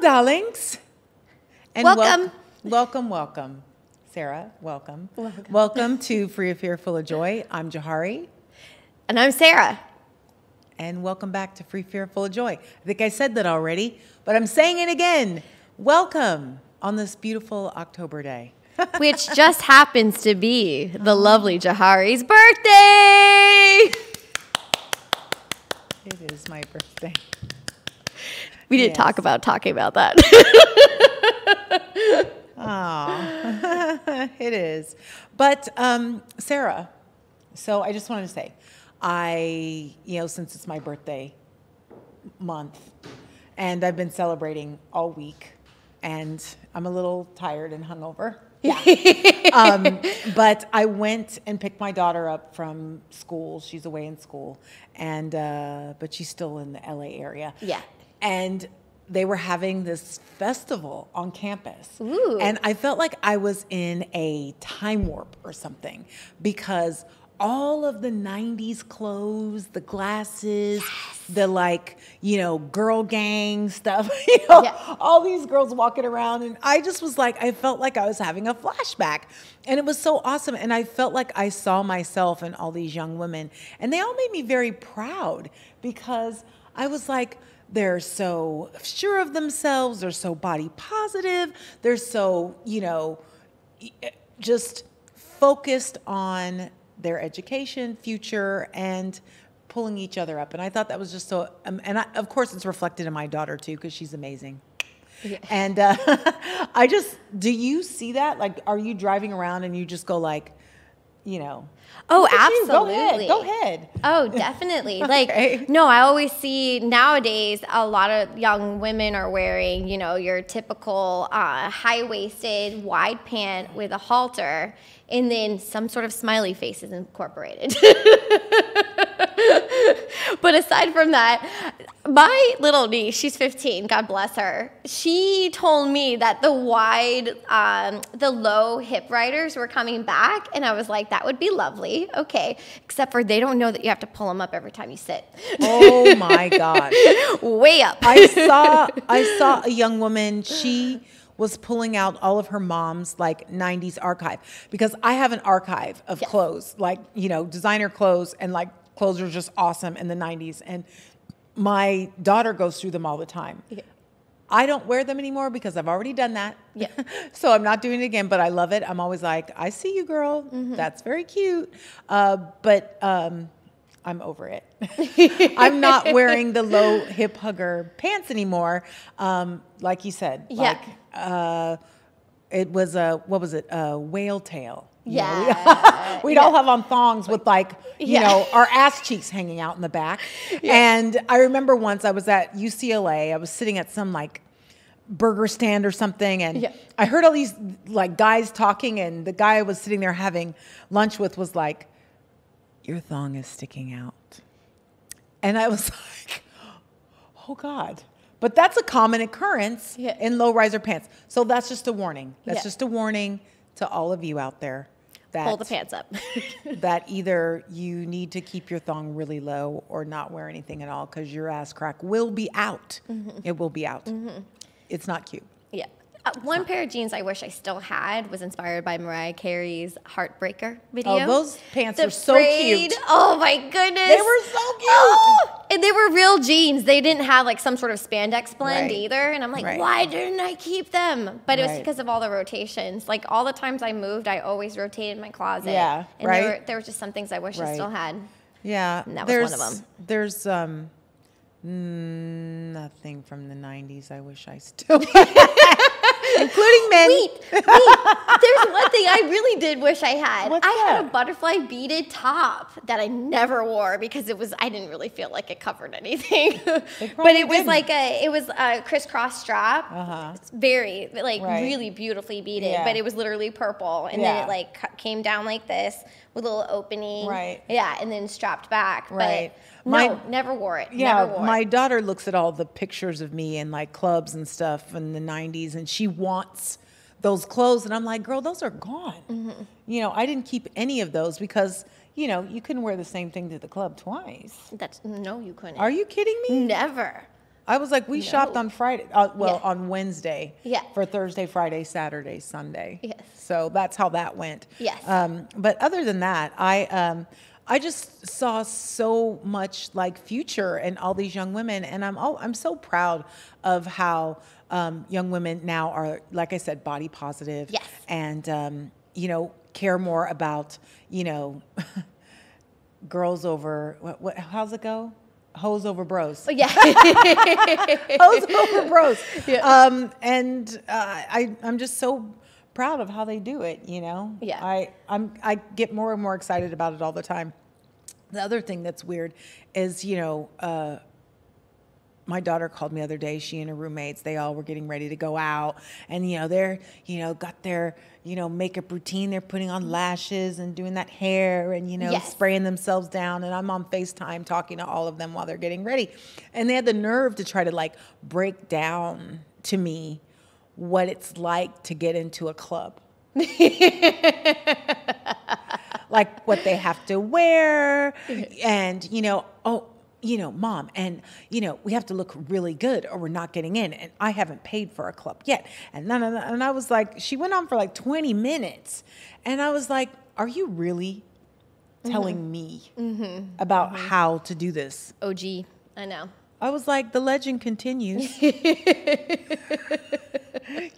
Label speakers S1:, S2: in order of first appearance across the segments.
S1: darlings. And
S2: Welcome.
S1: welcome, welcome. Sarah, welcome. Welcome. to Free of Fear, Full of Joy. I'm Johari,
S2: And I'm Sarah.
S1: and welcome back to Free Fear, Full of Joy. I think I said that already, but I'm saying it again. Welcome on this beautiful October day.
S2: which just happens to be the lovely Johari's birthday.
S1: It is my birthday.
S2: We didn't
S1: Yes.
S2: talk about talking about that.
S1: Oh, it is. But um, Sarah, so I just wanted to say, I, you know, since it's my birthday month, and I've been celebrating all week, and I'm a little tired and hungover. Yeah. um, but I went and picked my daughter up from school. She's away in school, and uh, but she's still in the LA area.
S2: Yeah.
S1: And they were having this festival on campus.
S2: Ooh.
S1: And I felt like I was in a time warp or something because all of the 90s clothes, the glasses, the like, you know, girl gang stuff, you know,
S2: Yeah.
S1: all these girls walking around. And I just was like, I felt like I was having a flashback. And it was so awesome. And I felt like I saw myself and all these young women. And they all made me very proud because I was like, they're so sure of themselves, they're so body positive, they're so, you know, just focused on their education, future, and pulling each other up. And I thought that was just so, um, and I, of course, it's reflected in my daughter too, because she's amazing. And uh, I just, do you see that? Like, are you driving around and you just go like, you know,
S2: Oh,
S1: "Look you,
S2: absolutely.
S1: Go ahead. Go ahead.
S2: Oh, definitely.
S1: Okay.
S2: Like, no, I always see nowadays a lot of young women are wearing, you know, your typical uh, high waisted, wide pant with a halter, and then some sort of smiley face is incorporated. but aside from that, my little niece, she's 15, God bless her. She told me that the wide, um, the low hip riders were coming back, and I was like, that would be lovely. Okay, except for they don't know that you have to pull them up every time you sit.
S1: Oh my gosh.
S2: Way up.
S1: I saw I saw a young woman. She was pulling out all of her mom's like 90s archive because I have an archive of
S2: Yes.
S1: clothes, like, you know, designer clothes and like clothes are just awesome in the 90s and my daughter goes through them all the time.
S2: Yeah.
S1: I don't wear them anymore because I've already done that.
S2: Yeah.
S1: so I'm not doing it again, but I love it. I'm always like, I see you, girl.
S2: Mm-hmm.
S1: That's very cute. Uh, but um, I'm over it. I'm not wearing the low hip hugger pants anymore. Um, like you said,
S2: Yeah.
S1: like uh, it was a what was it? A whale tail.
S2: Yeah.
S1: We'd all have on thongs with like, you
S2: Yeah.
S1: know, our ass cheeks hanging out in the back. And I remember once I was at UCLA, I was sitting at some like burger stand or something and
S2: Yeah.
S1: I heard all these like guys talking and the guy I was sitting there having lunch with was like, Your thong is sticking out. And I was like, Oh God. But that's a common occurrence
S2: Yeah.
S1: in low riser pants. So that's just a warning. That's
S2: Yeah.
S1: just a warning to all of you out there that
S2: Pull the pants up.
S1: that either you need to keep your thong really low or not wear anything at all because your ass crack will be out.
S2: Mm-hmm.
S1: It will be out. It's not cute.
S2: Uh, one pair of jeans I wish I still had was inspired by Mariah Carey's Heartbreaker video.
S1: Oh, those pants
S2: The
S1: were so cute.
S2: Oh my goodness.
S1: They were so cute.
S2: Oh, and they were real jeans. They didn't have like some sort of spandex blend
S1: Right.
S2: either. And I'm like,
S1: Right.
S2: why didn't I keep them? But it was
S1: Right.
S2: because of all the rotations. Like all the times I moved, I always rotated my closet.
S1: Yeah,
S2: and
S1: right.
S2: There were, there were just some things I wish I still had.
S1: Yeah.
S2: And that was one
S1: there's,
S2: of 'em.
S1: There's um, nothing from the 90s I wish I still including men.
S2: Wait, wait. There's one thing I really did wish I had.
S1: What's
S2: I had a butterfly beaded top that I never wore because it was I didn't really feel like it covered anything. but it was
S1: didn't.
S2: like a it was a crisscross strap.
S1: Uh-huh.
S2: Very like
S1: Right.
S2: really beautifully beaded,
S1: Yeah.
S2: but it was literally purple and
S1: Yeah.
S2: then it like came down like this with a little opening.
S1: Right.
S2: Yeah, and then strapped back.
S1: Right.
S2: But
S1: My-
S2: no, never wore it.
S1: Yeah,
S2: never wore
S1: my
S2: it.
S1: daughter looks at all the pictures of me in like clubs and stuff in the 90s and she wants those clothes and I'm like, "Girl, those are gone."
S2: Mm-hmm.
S1: You know, I didn't keep any of those because, you know, you couldn't wear the same thing to the club twice.
S2: That's no, you couldn't.
S1: Are you kidding me?
S2: Never.
S1: I was like, we shopped on Friday. Uh, well,
S2: Yeah.
S1: on Wednesday.
S2: Yeah.
S1: For Thursday, Friday, Saturday, Sunday.
S2: Yes.
S1: So that's how that went.
S2: Yes.
S1: Um, but other than that, I um, I just saw so much like future in all these young women, and I'm all, I'm so proud of how um, young women now are, like I said, body positive.
S2: Yes.
S1: And um, you know, care more about you know, girls over what, what? How's it go? Hoes over bros.
S2: But yeah.
S1: Hoes over bros.
S2: Yeah.
S1: Um, and uh, I, I'm just so proud of how they do it. You know.
S2: Yeah.
S1: I, I'm, I get more and more excited about it all the time. The other thing that's weird is, you know, uh, my daughter called me the other day. She and her roommates, they all were getting ready to go out, and you know, they're, you know, got their, you know, makeup routine. They're putting on lashes and doing that hair, and you know,
S2: Yes.
S1: spraying themselves down. And I'm on Facetime talking to all of them while they're getting ready, and they had the nerve to try to like break down to me what it's like to get into a club. like what they have to wear and you know oh you know mom and you know we have to look really good or we're not getting in and i haven't paid for a club yet and no. and i was like she went on for like 20 minutes and i was like are you really mm-hmm. telling me mm-hmm. about mm-hmm. how to do this
S2: OG. I know.
S1: i was like the legend continues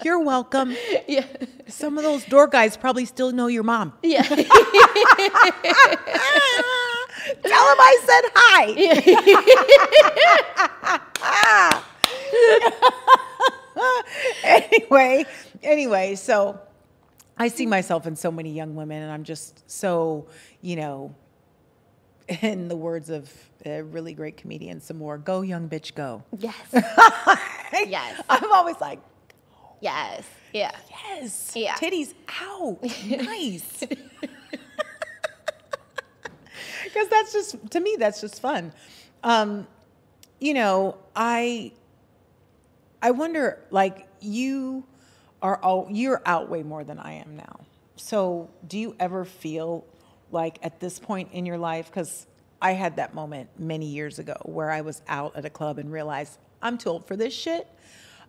S1: you're welcome
S2: Yeah.
S1: some of those door guys probably still know your mom
S2: Yeah.
S1: Tell him I said hi. anyway, anyway, so I see myself in so many young women, and I'm just so, you know, in the words of a really great comedian, some more, go young bitch, go.
S2: yes. Yes.
S1: I'm always like,
S2: Yes. Yeah.
S1: yes,
S2: Yeah.
S1: titties out, nice. Because that's just to me, that's just fun. Um, you know, I I wonder, like you are all you're out way more than I am now. So, do you ever feel like at this point in your life? Because I had that moment many years ago where I was out at a club and realized I'm too old for this shit.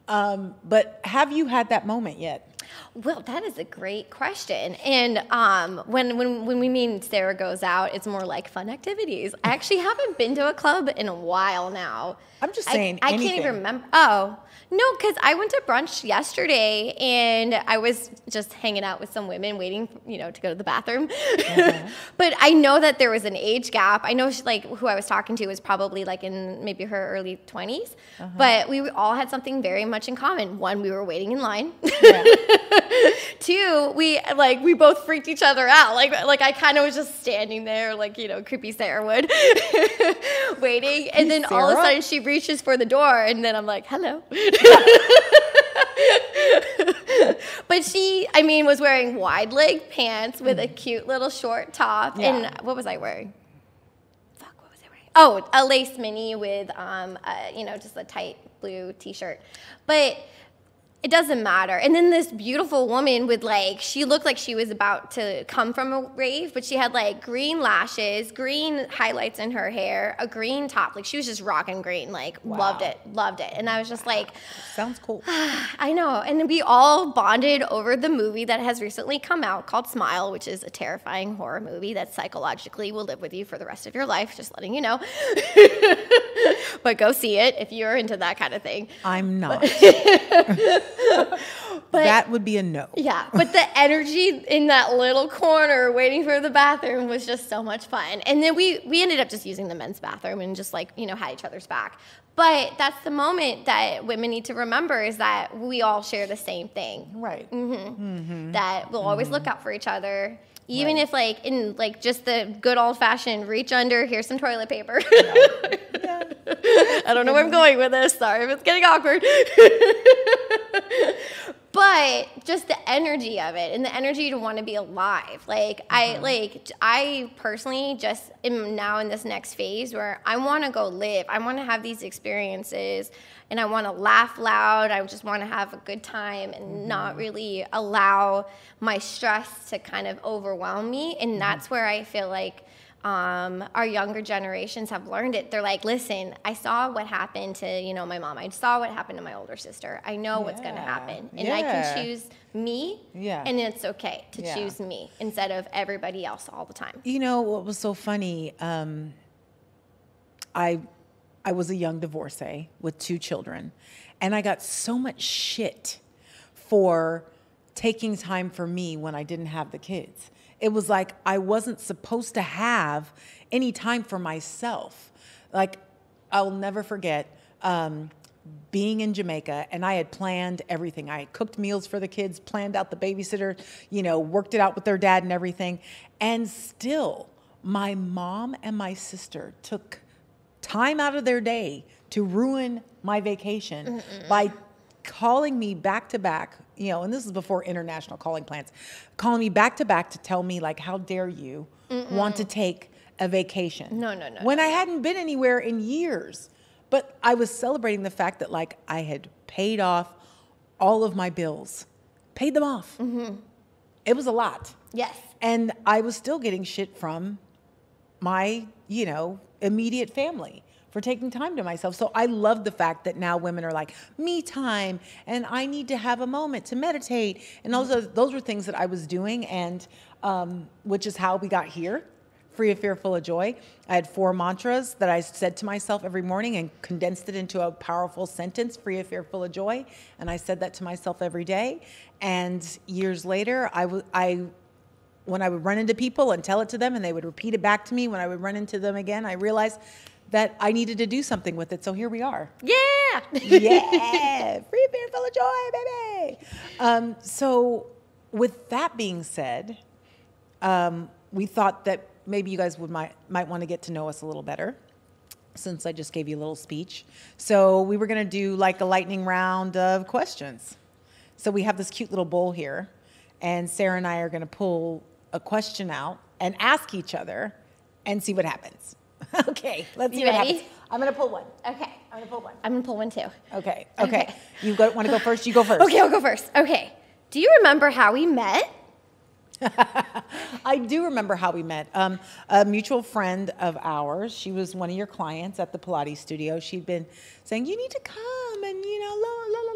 S1: Um, but have you had that moment yet?
S2: Well, that is a great question. And um, when, when, when we mean Sarah goes out, it's more like fun activities. I actually haven't been to a club in a while now.
S1: I'm just saying
S2: I, can't even remember. Oh, no, because I went to brunch yesterday and I was just hanging out with some women waiting, you know, to go to the bathroom.
S1: Uh-huh.
S2: but I know that there was an age gap. I know she, like who I was talking to was probably like in maybe her early 20s.
S1: Uh-huh.
S2: But we all had something very much in common. One, we were waiting in line.
S1: Yeah.
S2: Two, we like we both freaked each other out. Like like I kind of was just standing there, like you know, creepy Sarah would, waiting, and then all of a sudden she reaches for the door, and then I'm like, hello. but she, I mean, was wearing wide leg pants with a cute little short top,
S1: Yeah.
S2: and what was I wearing? Fuck, what was I wearing? Oh, a lace mini with, um, a, you know, just a tight blue t-shirt. But it doesn't matter. And then this beautiful woman with like, she looked like she was about to come from a rave, but she had like green lashes, green highlights in her hair, a green top. Like she was just rocking green. Like loved it, loved it. And I was just like,
S1: Sounds cool.
S2: I know. And we all bonded over the movie that has recently come out called Smile, which is a terrifying horror movie that psychologically will live with you for the rest of your life, just letting you know. but go see it if you're into that kind of thing.
S1: I'm not.
S2: But
S1: that would be a no.
S2: yeah, but the energy in that little corner waiting for the bathroom was just so much fun. And then we we ended up just using the men's bathroom and just like, you know, had each other's back. But that's the moment that women need to remember is that we all share the same thing.
S1: Right. Mm-hmm. Mm-hmm.
S2: That we'll always look mm-hmm. out for each other. Even
S1: Right.
S2: if like in like just the good old fashioned reach under, here's some toilet paper.
S1: Yeah.
S2: I don't know where I'm going with this. Sorry if it's getting awkward. but just the energy of it and the energy to want to be alive. Like I mm-hmm. like I personally just am now in this next phase where I want to go live. I want to have these experiences and I want to laugh loud. I just want to have a good time and not really allow my stress to kind of overwhelm me. And that's where I feel like um, our younger generations have learned it. They're like, listen, I saw what happened to you know my mom. I saw what happened to my older sister. I know what's going to happen, and I can choose me.
S1: Yeah.
S2: and it's okay to
S1: Yeah.
S2: choose me instead of everybody else all the time.
S1: You know what was so funny? Um, I I was a young divorcee with two children, and I got so much shit for taking time for me when I didn't have the kids. It was like I wasn't supposed to have any time for myself. Like I'll never forget. Um, being in Jamaica and I had planned everything. I cooked meals for the kids, planned out the babysitter, you know, worked it out with their dad and everything. And still, my mom and my sister took time out of their day to ruin my vacation by calling me back to back, you know, and this is before international calling plans, calling me back to back to tell me like how dare you want to take a vacation.
S2: No, no, no,
S1: When I hadn't been anywhere in years. But I was celebrating the fact that like I had paid off all of my bills, paid them off. Mm-hmm. It was a lot.
S2: Yes.
S1: And I was still getting shit from my, you know, immediate family for taking time to myself. So I love the fact that now women are like, me time, and I need to have a moment to meditate. And those are, those were things that I was doing, and um, which is how we got here. Free of Fear, Full of Joy. I had four mantras that I said to myself every morning and condensed it into a powerful sentence Free of Fear, Full of Joy. And I said that to myself every day. And years later, I w- I when I would run into people and tell it to them and they would repeat it back to me when I would run into them again, I realized that I needed to do something with it. So here we are.
S2: Yeah.
S1: Yeah, free beer full of joy, baby. Um, so with that being said, um, we thought that maybe you guys would might might want to get to know us a little better since I just gave you a little speech. So we were going to do like a lightning round of questions. So we have this cute little bowl here, and Sarah and I are going to pull a question out and ask each other and see what happens. okay, let's see
S2: You
S1: what
S2: ready?
S1: happens. I'm to pull one.
S2: okay.
S1: I'm to pull one.
S2: I'm gonna pull one too.
S1: Okay, okay.
S2: Okay.
S1: You go, want to go first? You go first.
S2: Okay, I'll go first. Okay. Do you remember how we met?
S1: I do remember how we met. Um, a mutual friend of ours, she was one of your clients at the Pilates studio. She'd been saying, You need to come and, you know, la, la, la.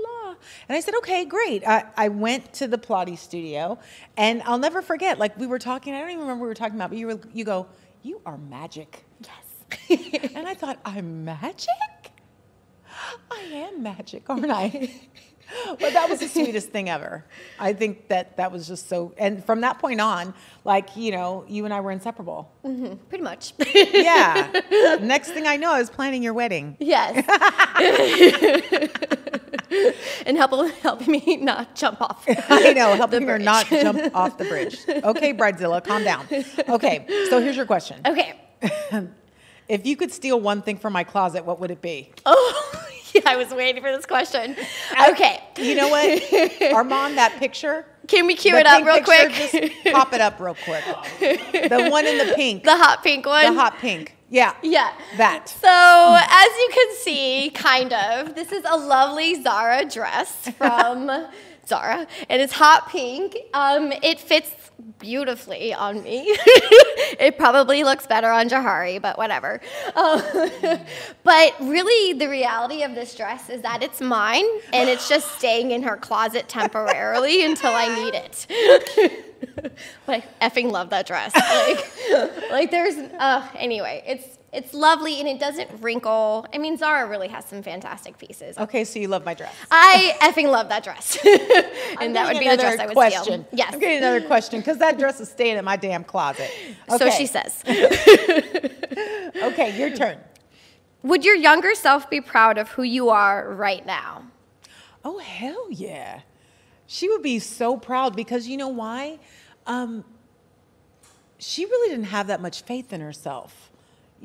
S1: And I said, Okay, great. I, I went to the Pilates studio and I'll never forget, like, we were talking, I don't even remember what we were talking about, but you, were, you go, You are magic.
S2: Yes.
S1: And I thought, I'm magic? I am magic, aren't I? but that was the sweetest thing ever. I think that that was just so, and from that point on, like, you know, you and I were inseparable. Mm-hmm.
S2: Pretty much.
S1: Yeah. Next thing I know, I was planning your wedding.
S2: yes. and help helping me not jump off.
S1: I know, helping her
S2: bridge.
S1: not jump off the bridge. Okay, Bridezilla, calm down. Okay, so here's your question.
S2: Okay.
S1: If you could steal one thing from my closet, what would it be?
S2: Oh, yeah, I was waiting for this question. Okay.
S1: You know what? Armand, that picture.
S2: Can we cue it up real
S1: picture,
S2: quick?
S1: Just pop it up real quick. The one in the pink.
S2: the hot pink one.
S1: The hot pink. Yeah.
S2: Yeah.
S1: That.
S2: So, as you can see, kind of, this is a lovely Zara dress from Zara, and it's hot pink. Um, it fits beautifully on me. it probably looks better on Johari, but whatever. Um, but really, the reality of this dress is that it's mine, and it's just staying in her closet temporarily until I need it. but effing love that dress. Like, like there's uh, anyway, it's it's lovely and it doesn't wrinkle. I mean, Zara really has some fantastic pieces.
S1: Okay, so you love my dress.
S2: I effing love that dress, and that would be the dress I would
S1: question.
S2: steal. Yes.
S1: I'm getting another question because that dress is staying in my damn closet.
S2: So she says.
S1: Okay, your turn.
S2: Would your younger self be proud of who you are right now?
S1: Oh hell yeah, she would be so proud because you know why? Um, she really didn't have that much faith in herself.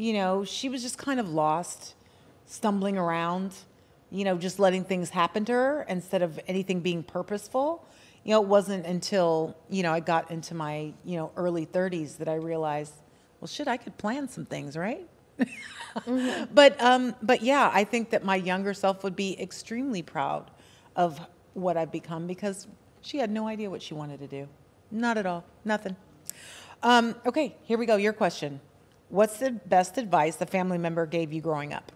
S1: You know, she was just kind of lost, stumbling around. You know, just letting things happen to her instead of anything being purposeful. You know, it wasn't until you know I got into my you know early 30s that I realized, well, shit, I could plan some things, right? but um, but yeah, I think that my younger self would be extremely proud of what I've become because she had no idea what she wanted to do. Not at all. Nothing. Um, okay, here we go. Your question. What's the best advice the family member gave you growing up?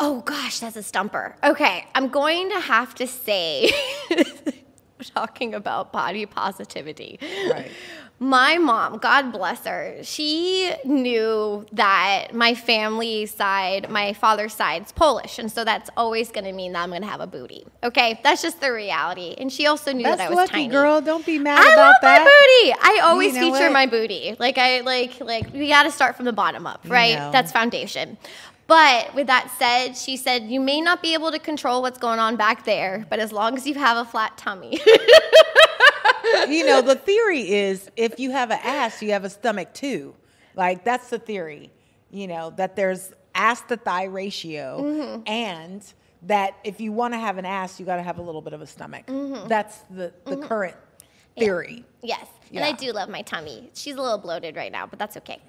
S2: Oh gosh, that's a stumper. Okay, I'm going to have to say, talking about body positivity.
S1: Right.
S2: My mom, God bless her, she knew that my family side, my father's side's Polish, and so that's always going to mean that I'm going to have a booty. Okay, that's just the reality. And she also knew
S1: That's
S2: that I was
S1: lucky,
S2: tiny.
S1: girl. Don't be mad
S2: I
S1: about
S2: love
S1: that.
S2: my booty. I always
S1: You know
S2: feature
S1: what?
S2: my booty. Like I like like we got to start from the bottom up, right?
S1: know.
S2: That's foundation. But with that said, she said you may not be able to control what's going on back there, but as long as you have a flat tummy.
S1: you know, the theory is if you have an ass, you have a stomach too. Like that's the theory. You know that there's ass to thigh ratio,
S2: Mm-hmm.
S1: and that if you want to have an ass, you got to have a little bit of a stomach. That's the the current theory.
S2: yes. And I do love my tummy. She's a little bloated right now, but that's okay.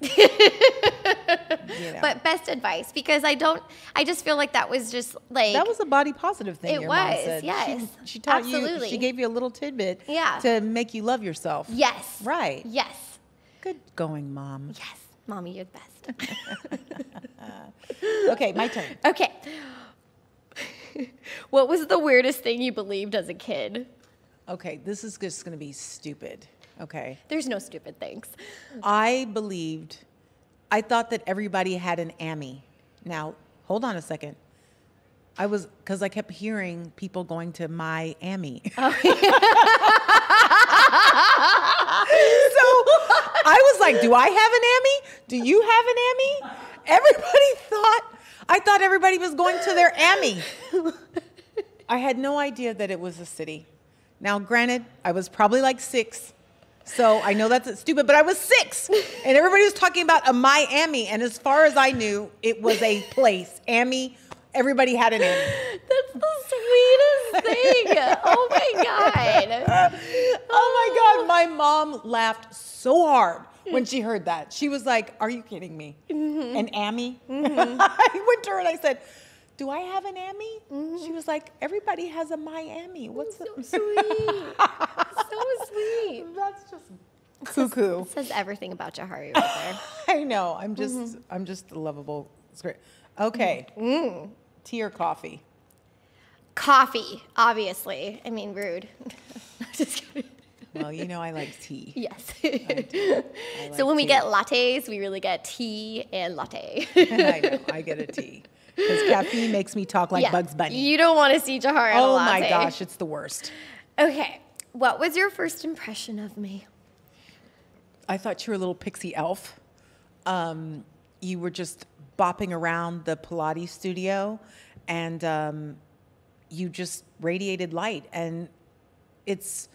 S1: You know.
S2: But best advice because I don't I just feel like that was just like
S1: that was a body positive thing.
S2: It was, yes.
S1: She, she taught you.
S2: Absolutely.
S1: She gave you a little tidbit.
S2: Yeah.
S1: To make you love yourself.
S2: yes.
S1: Right.
S2: Yes.
S1: Good going, mom.
S2: Yes. Mommy, you're the best.
S1: Okay, my turn.
S2: Okay. what was the weirdest thing you believed as a kid?
S1: Okay, this is just going to be stupid. Okay.
S2: There's no stupid things.
S1: I believed, I thought that everybody had an AMI. Now, hold on a second. I was, because I kept hearing people going to my AMI. Oh. so I was like, do I have an AMI? Do you have an AMI? Everybody thought, I thought everybody was going to their AMI. I had no idea that it was a city. Now, granted, I was probably like six. So I know that's stupid, but I was six, and everybody was talking about a Miami. And as far as I knew, it was a place. Amy, everybody had an Amy.
S2: That's the sweetest thing. Oh my God.
S1: Oh my God, my mom laughed so hard when she heard that. She was like, Are you kidding me? Mm-hmm. An Amy? Mm-hmm. I went to her and I said, Do I have an Amy? She mm-hmm. was like, Everybody has a Miami. What's
S2: So
S1: the
S2: sweet. so sweet.
S1: That's just cuckoo.
S2: It says everything about Johari right there.
S1: I know. I'm just mm-hmm. I'm just a lovable. It's great. Okay. Mm-hmm. Tea or coffee?
S2: Coffee, obviously. I mean, rude. Just kidding.
S1: Well, you know I like tea.
S2: Yes.
S1: I do.
S2: so
S1: like
S2: when we get lattes, we really get tea and latte.
S1: I know. I get a tea because caffeine makes me talk like
S2: Yeah.
S1: Bugs Bunny.
S2: You don't want to see a
S1: oh my gosh, it's the worst.
S2: Okay. What was your first impression of me?
S1: I thought you were a little pixie elf. Um, you were just bopping around the Pilates studio, and um, you just radiated light. And it's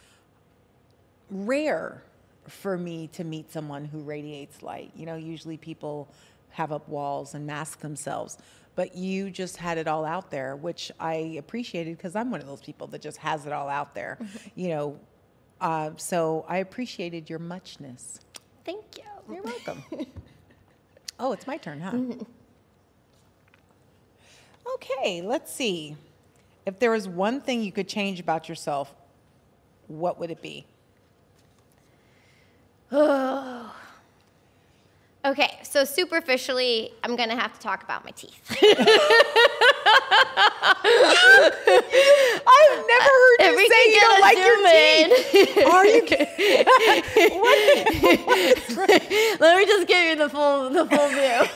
S1: rare for me to meet someone who radiates light. You know, usually people have up walls and mask themselves, but you just had it all out there, which I appreciated because I'm one of those people that just has it all out there. You know, uh, so I appreciated your muchness.
S2: Thank you.
S1: You're welcome. oh, it's my turn, huh? Okay, let's see. If there was one thing you could change about yourself, what would it be?
S2: Okay, so superficially, I'm gonna have to talk about my teeth.
S1: I've never heard you say you don't like your
S2: zoom
S1: teeth. Are you kidding?
S2: Let me just give you the full the full view.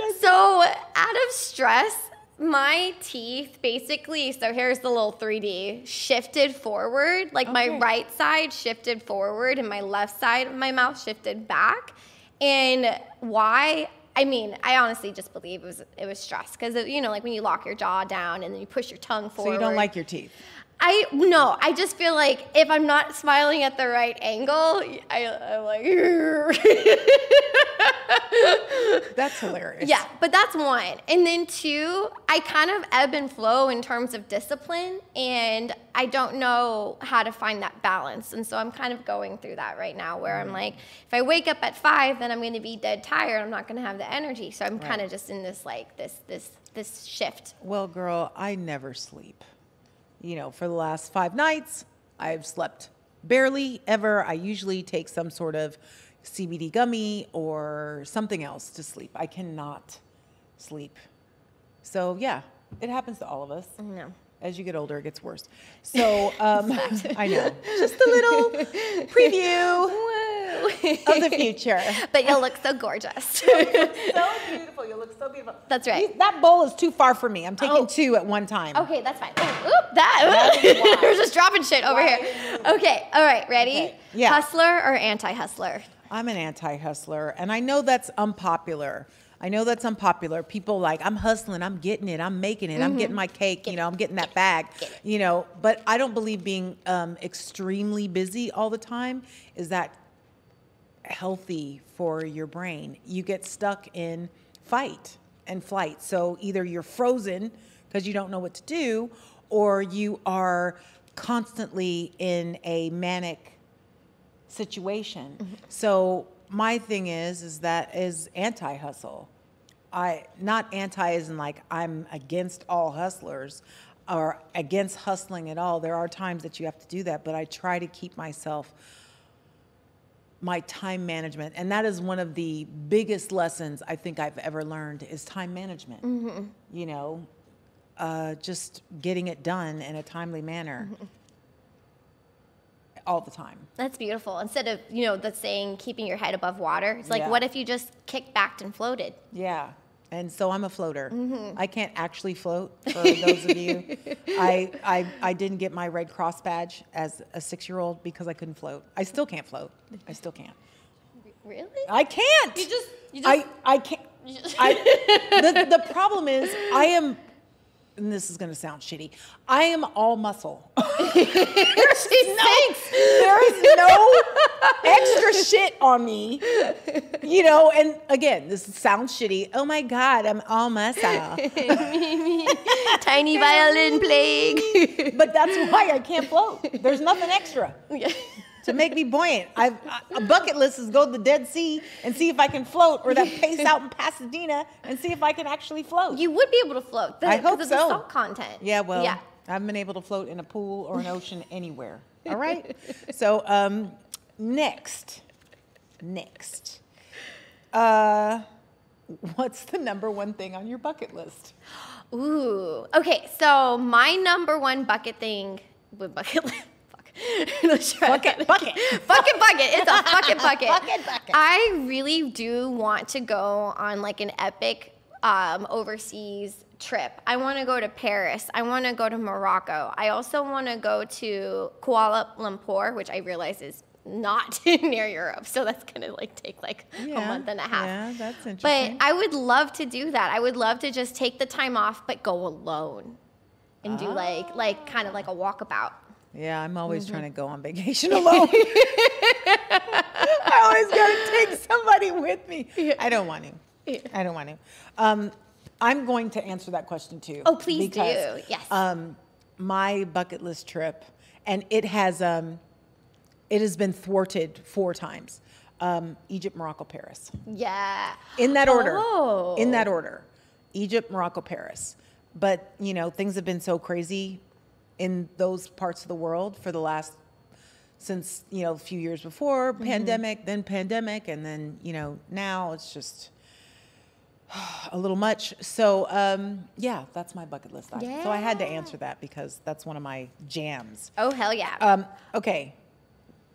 S2: Oh so out of stress, my teeth basically, so here's the little 3D, shifted forward. Like my right side shifted forward and my left side of my mouth shifted back. And why? I mean, I honestly just believe it was it was stress because you know, like when you lock your jaw down and then you push your tongue forward.
S1: So you don't like your teeth?
S2: I no, I just feel like if I'm not smiling at the right angle, I, I'm like,
S1: That's hilarious.
S2: yeah. But that's one, and then two, I kind of ebb and flow in terms of discipline, and I don't know how to find that balance, and so I'm kind of going through that right now, where I'm mm-hmm. like, if I wake up at five, then I'm going to be dead tired. I'm not going to have the energy, so I'm kind of just in this like this this this shift.
S1: Well, girl, I never sleep. You know, for the last five nights, I've slept barely ever. I usually take some sort of CBD gummy or something else to sleep. I cannot sleep. So yeah, it happens to all of us.
S2: No.
S1: As you get older, it gets worse. So um, I know. Just a little preview of the future.
S2: But you'll look so gorgeous.
S1: so beautiful. You look so beautiful.
S2: That's right.
S1: These- That bowl is too far for me. I'm taking
S2: Oh.
S1: two at one time.
S2: Okay, that's fine. Ooh, oop, that.
S1: why.
S2: We're just dropping shit over here. Okay, all right, ready?
S1: Okay, yeah.
S2: Hustler or anti hustler?
S1: I'm an anti-hustler, and I know that's unpopular. I know that's unpopular. People like I'm hustling, I'm getting it, I'm making it, I'm getting my cake. You know, I'm getting that bag. You know, but I don't believe being um, extremely busy all the time is that healthy for your brain. You get stuck in fight and flight. So either you're frozen because you don't know what to do, or you are constantly in a manic situation. Mm-hmm. So my thing is is that is anti-hustle. I not anti in like I'm against all hustlers or against hustling at all. There are times that you have to do that, but I try to keep myself my time management and that is one of the biggest lessons i think i've ever learned is time management you know uh, just getting it done in a timely manner all the time
S2: That's beautiful. Instead of, you know, the saying keeping your head above water, it's like,
S1: Yeah.
S2: what if you just kicked back and floated?
S1: yeah and so i'm a floater mm-hmm. i can't actually float for those of you I, I i didn't get my red cross badge as a six year old because i couldn't float i still can't float i still can't
S2: Really?
S1: I can't.
S2: You just- you
S1: I
S2: just-
S1: I I can't. I, the, the problem is I am, and this is going to sound shitty. I am all muscle.
S2: she thinks.
S1: there is no extra shit on me, you know. And again, this sounds shitty. Oh my god, I'm all muscle.
S2: Tiny violin playing.
S1: But that's why I can't float. There's nothing extra. to make me buoyant. I've, a bucket list is go to the Dead Sea and see if I can float, or that pace out in Pasadena and see if I can actually float.
S2: you would be able to float.
S1: I hope
S2: of the
S1: so.
S2: salt content.
S1: Yeah, well,
S2: Yeah.
S1: I haven't been able to float in a pool or an ocean anywhere. All right. So um, next, next, uh, what's the number one thing on your bucket list?
S2: Ooh. Okay, so my number one bucket thing with bucket list.
S1: Bucket,
S2: that
S1: bucket.
S2: bucket, bucket. It's a bucket, bucket.
S1: Bucket, bucket.
S2: I really do want to go on like an epic um, overseas trip. I want to go to Paris. I want to go to Morocco. I also want to go to Kuala Lumpur, which I realize is not near Europe. So that's gonna like take like a month and a half.
S1: yeah, that's interesting. But.
S2: I would love to do that. I would love to just take the time off, but go alone and do like like kind of like a walkabout.
S1: Yeah, I'm always
S2: Mm-hmm.
S1: trying to go on vacation alone. I always gotta take somebody with me. I don't want to. I don't want to. Um, I'm going to answer that question too.
S2: Oh, please do. Yes.
S1: Um, my bucket list trip, and it has um, it has been thwarted four times. Um, Egypt, Morocco, Paris.
S2: Yeah.
S1: In that order.
S2: Oh.
S1: In that order. Egypt, Morocco, Paris. But, you know, things have been so crazy in those parts of the world for the last since, you know, a few years before
S2: Mm-hmm.
S1: pandemic, then pandemic, and then, you know, now it's just a little much. So, um, yeah, that's my bucket list. item. So I had to answer that because that's one of my jams.
S2: Oh hell yeah.
S1: Um, okay.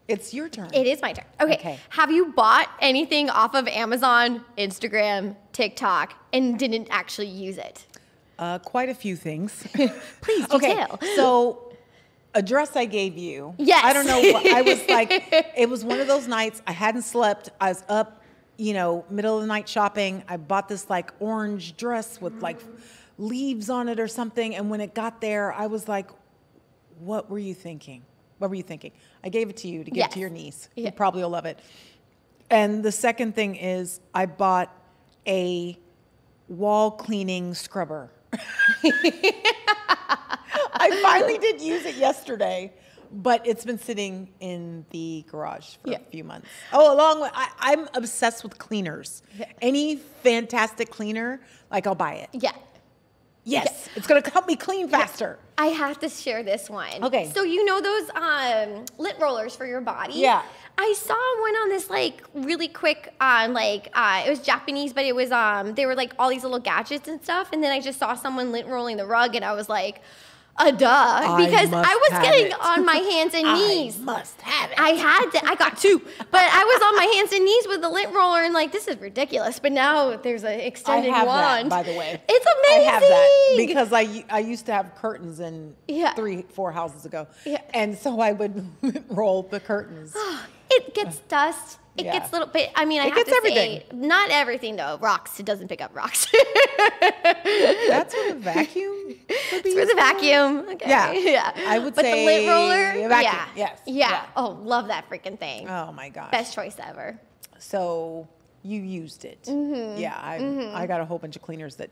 S1: It's your turn.
S2: it is my turn. Okay.
S1: okay.
S2: Have you bought anything off of Amazon, Instagram, TikTok, and didn't actually use it?
S1: Uh, quite a few things.
S2: Please
S1: okay, so a dress I gave you.
S2: Yes.
S1: I don't know. what- I was like, it was one of those nights I hadn't slept. I was up, you know, middle of the night shopping. I bought this like orange dress with like leaves on it or something. And when it got there, I was like, what were you thinking? What were you thinking? I gave it to you to give
S2: Yes.
S1: to your niece.
S2: Yeah.
S1: You probably will love it. And the second thing is I bought a wall cleaning scrubber. I finally did use it yesterday, but it's been sitting in the garage for
S2: Yeah.
S1: a few months. Oh, along with I, I'm obsessed with cleaners.
S2: Yeah.
S1: Any fantastic cleaner, like I'll buy it.
S2: Yeah.
S1: Yes, it's gonna help me clean faster.
S2: I have to share this one.
S1: Okay.
S2: So you know those um, lint rollers for your body?
S1: Yeah.
S2: I saw one on this like really quick on like uh, it was Japanese, but it was um they were like all these little gadgets and stuff, and then I just saw someone lint rolling the rug, and I was like, a duh, because
S1: must
S2: I, was getting
S1: it.
S2: on my hands and knees.
S1: I must have it.
S2: I had to. I got two, but I was on my hands and knees with the lint roller, and like this is ridiculous. But now there's an
S1: I
S2: extended
S1: have
S2: wand.
S1: that, by the way.
S2: it's amazing.
S1: I have that because I I used to have curtains in
S2: Yeah.
S1: three four houses ago,
S2: Yeah.
S1: and so I would roll the curtains.
S2: It gets dust. It
S1: Yeah.
S2: gets little bit. I mean, I
S1: It
S2: have
S1: gets
S2: to
S1: everything.
S2: say, not everything though. Rocks. It doesn't pick up rocks.
S1: That's what a vacuum. would be
S2: it's for the vacuum. Okay.
S1: Yeah.
S2: yeah.
S1: I would
S2: but the lint roller.
S1: vacuum.
S2: Yeah.
S1: Yes.
S2: Yeah.
S1: Yeah.
S2: Oh, love that freaking thing.
S1: Oh my gosh.
S2: Best choice ever.
S1: So you used it.
S2: Mm-hmm.
S1: Yeah, I, I got a whole bunch of cleaners that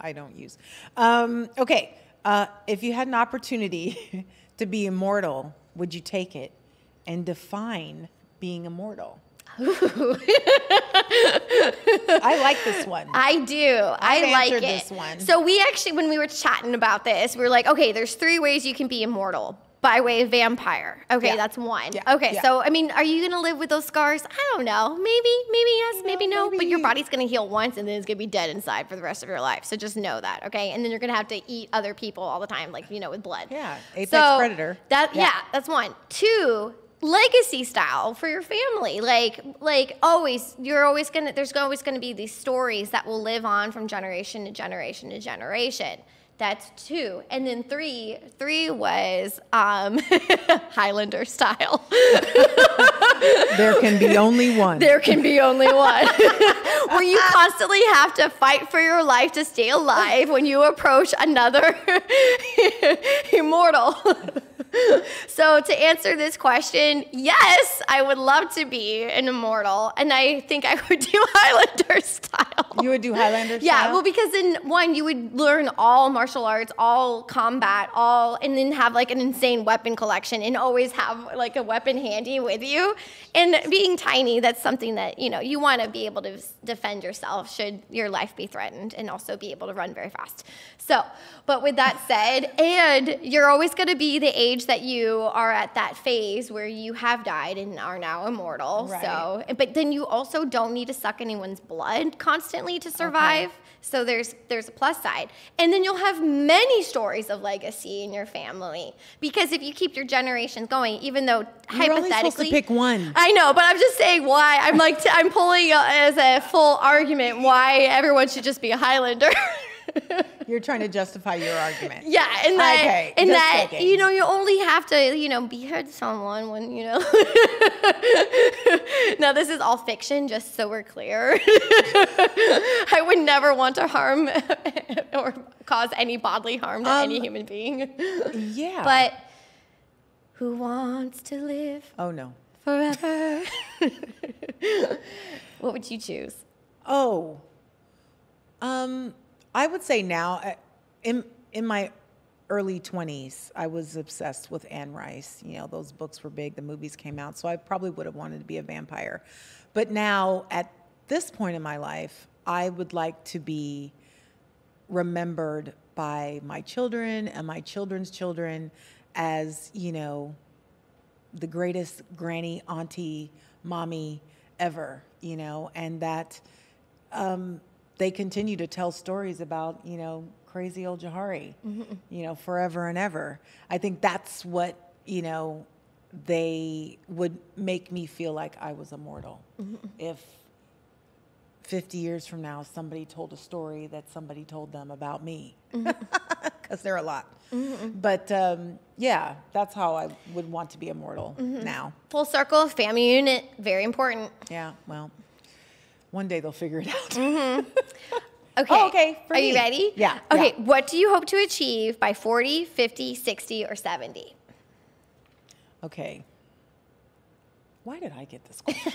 S1: I don't use. Um, okay, uh, if you had an opportunity to be immortal, would you take it and define being immortal? I like this one.
S2: I do. I
S1: I've
S2: like it.
S1: this one.
S2: So we actually, when we were chatting about this, we were like, okay, there's three ways you can be immortal. By way of vampire. Okay,
S1: Yeah.
S2: that's one.
S1: Yeah.
S2: Okay,
S1: Yeah.
S2: so I mean, are you gonna live with those scars? I don't know. Maybe, maybe yes, maybe no. But your body's gonna heal once and then it's gonna be dead inside for the rest of your life. So just know that, okay? And then you're gonna have to eat other people all the time, like you know, with blood.
S1: Yeah, apex
S2: So
S1: predator.
S2: That. Yeah. that's one. Two, legacy style for your family. Like like always, you're always gonna there's always gonna be these stories that will live on from generation to generation to generation. That's two. And then three, three was um, Highlander style.
S1: there can be only one.
S2: There can be only one. Where you constantly have to fight for your life to stay alive when you approach another immortal. so, to answer this question, yes, I would love to be an immortal. And I think I would do Highlander style.
S1: you would do Highlander style.
S2: Yeah,
S1: style?
S2: well, because in one, you would learn all martial arts, all combat, all, and then have like an insane weapon collection and always have like a weapon handy with you. And being tiny, that's something that, you know, you want to be able to defend yourself should your life be threatened and also be able to run very fast. So, but with that said, and you're always going to be the age that you are at that phase where you have died and are now immortal.
S1: Right.
S2: So, but then you also don't need to suck anyone's blood constantly to survive. So there's there's a plus side. And then you'll have many stories of legacy in your family because if you keep your generations going, even though
S1: You're only
S2: hypothetically
S1: supposed to pick one.
S2: I know, but I'm just saying why I'm like t- I'm pulling as a full argument why everyone should just be a Highlander.
S1: You're trying to justify your argument.
S2: Yeah, and that,
S1: Okay,
S2: and that, you know, you only have to, you know, behead someone when, you know. now, this is all fiction, just so we're clear. I would never want to harm or cause any bodily harm to any
S1: Um,
S2: human being.
S1: Yeah.
S2: But who wants to live
S1: oh no.
S2: forever? what would you choose?
S1: Oh, um, I would say now, uh, in in my early twenties, I was obsessed with Anne Rice. You know, those books were big. The movies came out, so I probably would have wanted to be a vampire. But now, at this point in my life, I would like to be remembered by my children and my children's children as you know the greatest granny, auntie, mommy ever, you know, and that um, they continue to tell stories about, you know, crazy old Johari, mm-hmm. you know, forever and ever. I think that's what, you know, they would make me feel like I was immortal. Mm-hmm. If 50 years from now somebody told a story that somebody told them about me, mm-hmm. because there are a lot. But um, yeah, that's how I would want to be immortal now.
S2: Full circle, family unit, very important.
S1: Yeah, well, one day they'll figure it out.
S2: Okay.
S1: Oh, okay,
S2: Are you ready?
S1: Yeah,
S2: Okay.
S1: yeah.
S2: What do you hope to achieve by 40, 50, 60, or 70?
S1: Okay. Why did I get this question?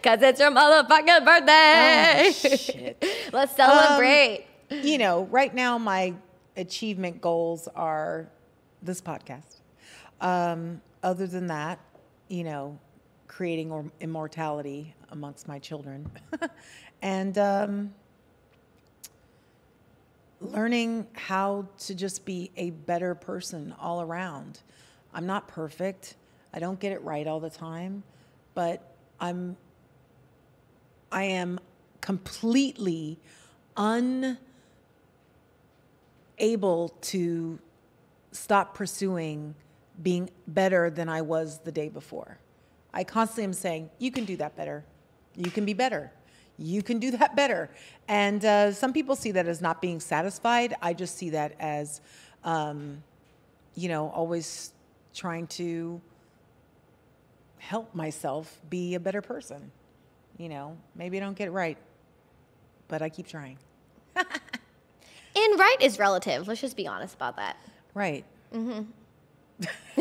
S2: Because it's your motherfucking birthday.
S1: Oh, shit.
S2: Let's celebrate.
S1: you know, right now my achievement goals are this podcast. Um, other than that, you know, creating or immortality amongst my children, and um, learning how to just be a better person all around. I'm not perfect. I don't get it right all the time, but I'm I am completely unable to stop pursuing being better than I was the day before. I constantly am saying, you can do that better. You can be better. You can do that better. And uh, some people see that as not being satisfied. I just see that as, um, you know, always trying to help myself be a better person. You know, maybe I don't get it right, but I keep trying.
S2: And right is relative. Let's just be honest about that.
S1: Right.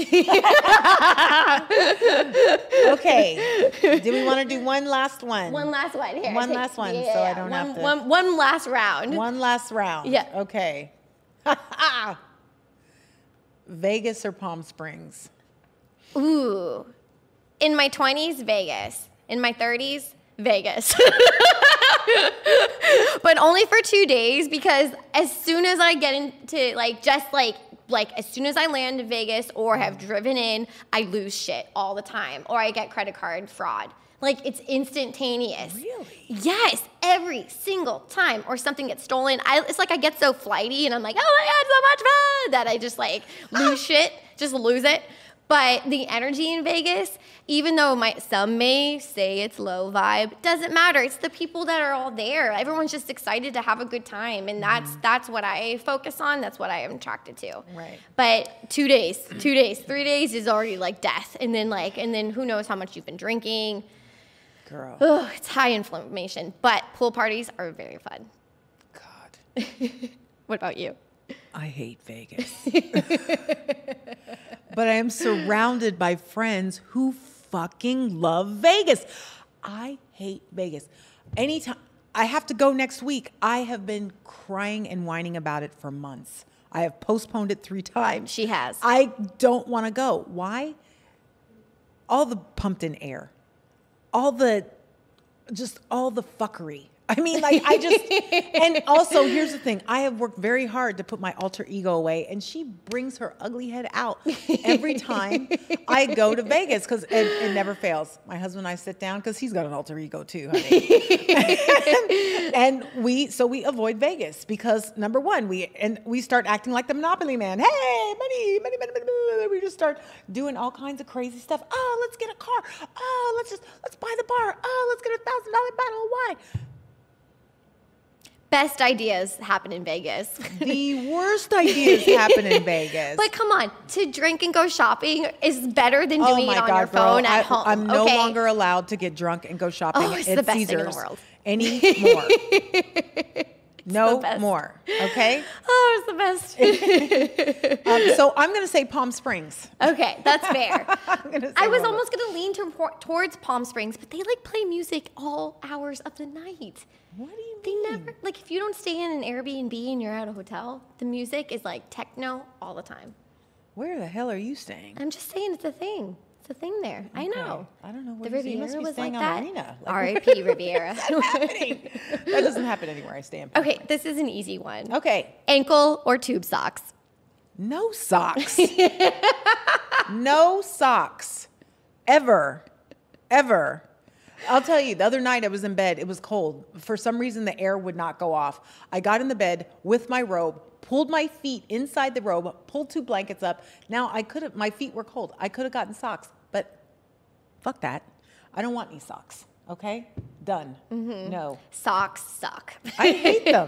S1: okay. Do we want to do one last one?
S2: One last one here.
S1: One
S2: take-
S1: last one, so I don't
S2: one,
S1: have to-
S2: One, one last round.
S1: One last round.
S2: Yeah.
S1: Okay. Vegas or Palm Springs?
S2: Ooh. In my 20s, Vegas. In my 30s, Vegas. but only for two days because as soon as I get into like just like like as soon as I land in Vegas or have driven in, I lose shit all the time or I get credit card fraud. Like it's instantaneous.
S1: Really?
S2: Yes, every single time or something gets stolen. I, it's like I get so flighty and I'm like, oh my god, so much fun that I just like lose shit, just lose it. But the energy in Vegas, even though my some may say it's low vibe, doesn't matter. It's the people that are all there. Everyone's just excited to have a good time, and that's mm-hmm. that's what I focus on. That's what I am attracted to.
S1: Right.
S2: But two days, two days, three days is already like death, and then like, and then who knows how much you've been drinking.
S1: Girl.
S2: Ugh, it's high inflammation. But pool parties are very fun.
S1: God.
S2: What about you?
S1: I hate Vegas. but I am surrounded by friends who fucking love Vegas. I hate Vegas. Anytime I have to go next week, I have been crying and whining about it for months. I have postponed it three times.
S2: She has.
S1: I don't want to go. Why? All the pumped in air, all the, just all the fuckery. I mean, like, I just, and also, here's the thing I have worked very hard to put my alter ego away, and she brings her ugly head out every time I go to Vegas because it, it never fails. My husband and I sit down because he's got an alter ego too, honey. and we, so we avoid Vegas because number one, we, and we start acting like the Monopoly man. Hey, money, money, money, money, money. We just start doing all kinds of crazy stuff. Oh, let's get a car. Oh, let's just, let's buy the bar. Oh, let's get a thousand dollar bottle of wine.
S2: Best ideas happen in Vegas.
S1: The worst ideas happen in Vegas.
S2: But come on, to drink and go shopping is better than
S1: oh
S2: doing it on
S1: God,
S2: your phone
S1: I,
S2: at home.
S1: I'm no
S2: okay?
S1: longer allowed to get drunk and go shopping
S2: Oh, it's
S1: at
S2: the best
S1: Caesars
S2: thing in the world.
S1: anymore. no
S2: best.
S1: more. Okay.
S2: Oh, it's the best.
S1: Um, so I'm going to say Palm Springs.
S2: okay, that's fair.
S1: I'm gonna say
S2: I was almost gonna lean to, towards Palm Springs, but they like play music all hours of the night.
S1: What do you
S2: They
S1: mean?
S2: never like if you don't stay in an Airbnb and you're at a hotel, the music is like techno all the time.
S1: Where the hell are you staying?
S2: I'm just saying it's a thing. It's a thing there. I know.
S1: I don't know.
S2: The
S1: you, you
S2: Riviera was like
S1: on
S2: that.
S1: Like,
S2: R.I.P. Riviera.
S1: that doesn't happen anywhere I stay in.
S2: okay, this is an easy one.
S1: Okay.
S2: Ankle or tube socks?
S1: No socks. no socks. Ever. Ever. I'll tell you, the other night I was in bed. It was cold. For some reason, the air would not go off. I got in the bed with my robe, pulled my feet inside the robe, pulled two blankets up. Now I could have, my feet were cold. I could have gotten socks, but fuck that. I don't want any socks. Okay? Done. Mm-hmm. No.
S2: Socks suck.
S1: I hate them.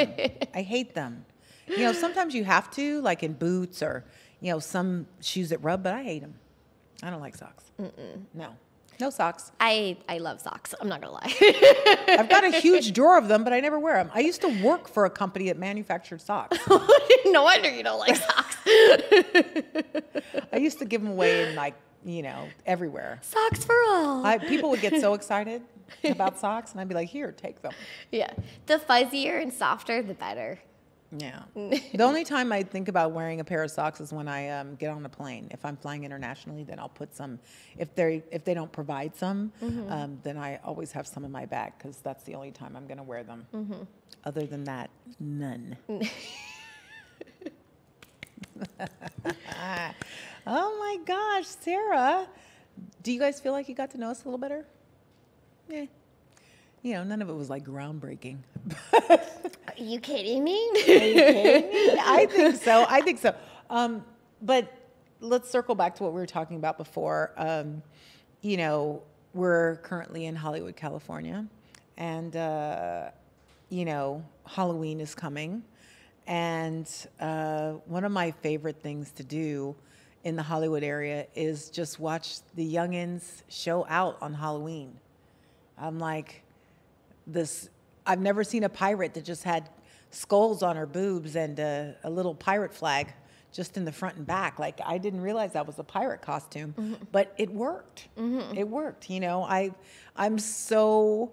S1: I hate them. You know, sometimes you have to, like in boots or, you know, some shoes that rub, but I hate them. I don't like socks. No. No socks.
S2: I, I love socks. I'm not gonna lie.
S1: I've got a huge drawer of them, but I never wear them. I used to work for a company that manufactured socks.
S2: no wonder you don't like socks.
S1: I used to give them away in like, you know, everywhere.
S2: Socks for all.
S1: I, people would get so excited about socks, and I'd be like, here, take them.
S2: yeah. The fuzzier and softer, the better.
S1: Yeah. the only time I think about wearing a pair of socks is when I um, get on a plane. If I'm flying internationally, then I'll put some. If they if they don't provide some, mm-hmm. um, then I always have some in my bag because that's the only time I'm going to wear them. Mm-hmm. Other than that, none. oh my gosh, Sarah! Do you guys feel like you got to know us a little better? Yeah. You know, none of it was like groundbreaking.
S2: Are you kidding me?
S1: I think so. I think so. Um, but let's circle back to what we were talking about before. Um, you know, we're currently in Hollywood, California, and uh, you know, Halloween is coming. And uh, one of my favorite things to do in the Hollywood area is just watch the youngins show out on Halloween. I'm like, this, I've never seen a pirate that just had skulls on her boobs and a, a little pirate flag just in the front and back. Like, I didn't realize that was a pirate costume, mm-hmm. but it worked. Mm-hmm. It worked. You know, I, I'm so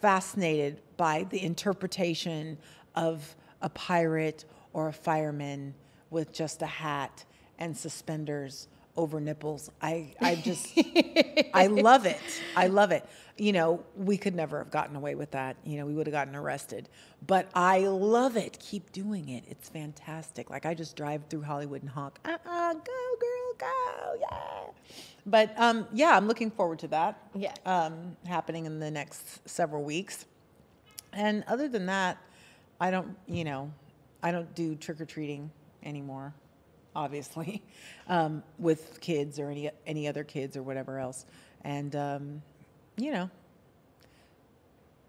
S1: fascinated by the interpretation of a pirate or a fireman with just a hat and suspenders over nipples. I, I just, I love it. I love it. You know, we could never have gotten away with that. You know, we would have gotten arrested. But I love it. Keep doing it. It's fantastic. Like I just drive through Hollywood and honk, uh-uh, go girl, go, yeah. But um, yeah, I'm looking forward to that.
S2: Yeah.
S1: Um, happening in the next several weeks. And other than that, I don't, you know, I don't do trick or treating anymore, obviously, um, with kids or any any other kids or whatever else. And um, you know,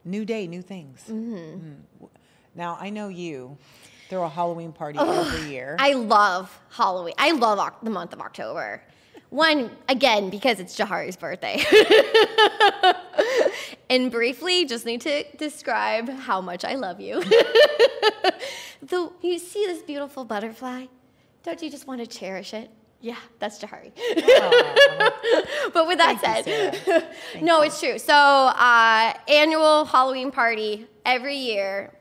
S1: new day, new things. Mm. Now I know you throw a Halloween party every year.
S2: I love Halloween. I love the month of October. One, again, because it's Johari's birthday. and briefly, just need to describe how much I love you. the, you see this beautiful butterfly? Don't you just want to cherish it? Yeah, that's Johari. but with that
S1: Thank
S2: said,
S1: Sarah.
S2: no, it's true. So, uh, annual Halloween party every year,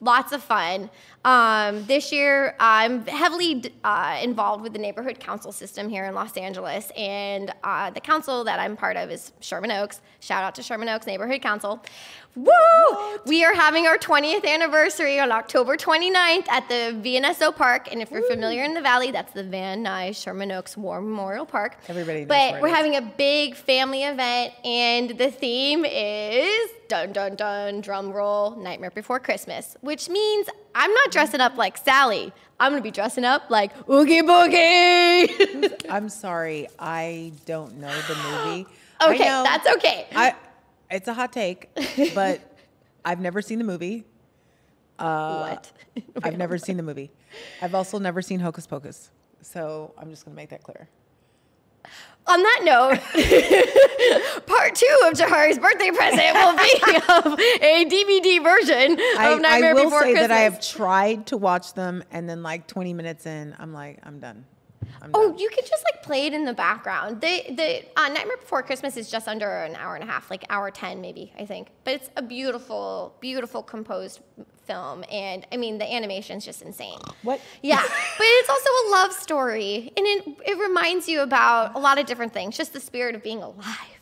S2: lots of fun. Um, this year, I'm heavily uh, involved with the neighborhood council system here in Los Angeles, and uh, the council that I'm part of is Sherman Oaks. Shout out to Sherman Oaks Neighborhood Council. Woo! We are having our 20th anniversary on October 29th at the VNSO Park, and if you're familiar in the Valley, that's the Van Nuys Sherman Oaks War Memorial Park.
S1: Everybody knows
S2: But we're having a big family event, and the theme is dun dun dun drum roll Nightmare Before Christmas, which means I'm not dressing up like Sally. I'm gonna be dressing up like Oogie Boogie.
S1: I'm sorry, I don't know the movie.
S2: Okay, that's okay.
S1: I, it's a hot take, but I've never seen the movie.
S2: Uh, what?
S1: I've never seen the movie. I've also never seen Hocus Pocus. So I'm just going to make that clear.
S2: On that note, part two of Johari's birthday present will be of a DVD version
S1: I,
S2: of Nightmare
S1: I will
S2: Before
S1: say
S2: Christmas.
S1: that I have tried to watch them, and then like 20 minutes in, I'm like, I'm done. I'm
S2: Oh,
S1: done.
S2: you could just like play it in the background. The the uh, Nightmare Before Christmas is just under an hour and a half, like hour ten maybe, I think. But it's a beautiful, beautiful composed film, and I mean the animation's just insane.
S1: What?
S2: Yeah, but it's also a love story, and it it reminds you about a lot of different things, just the spirit of being alive.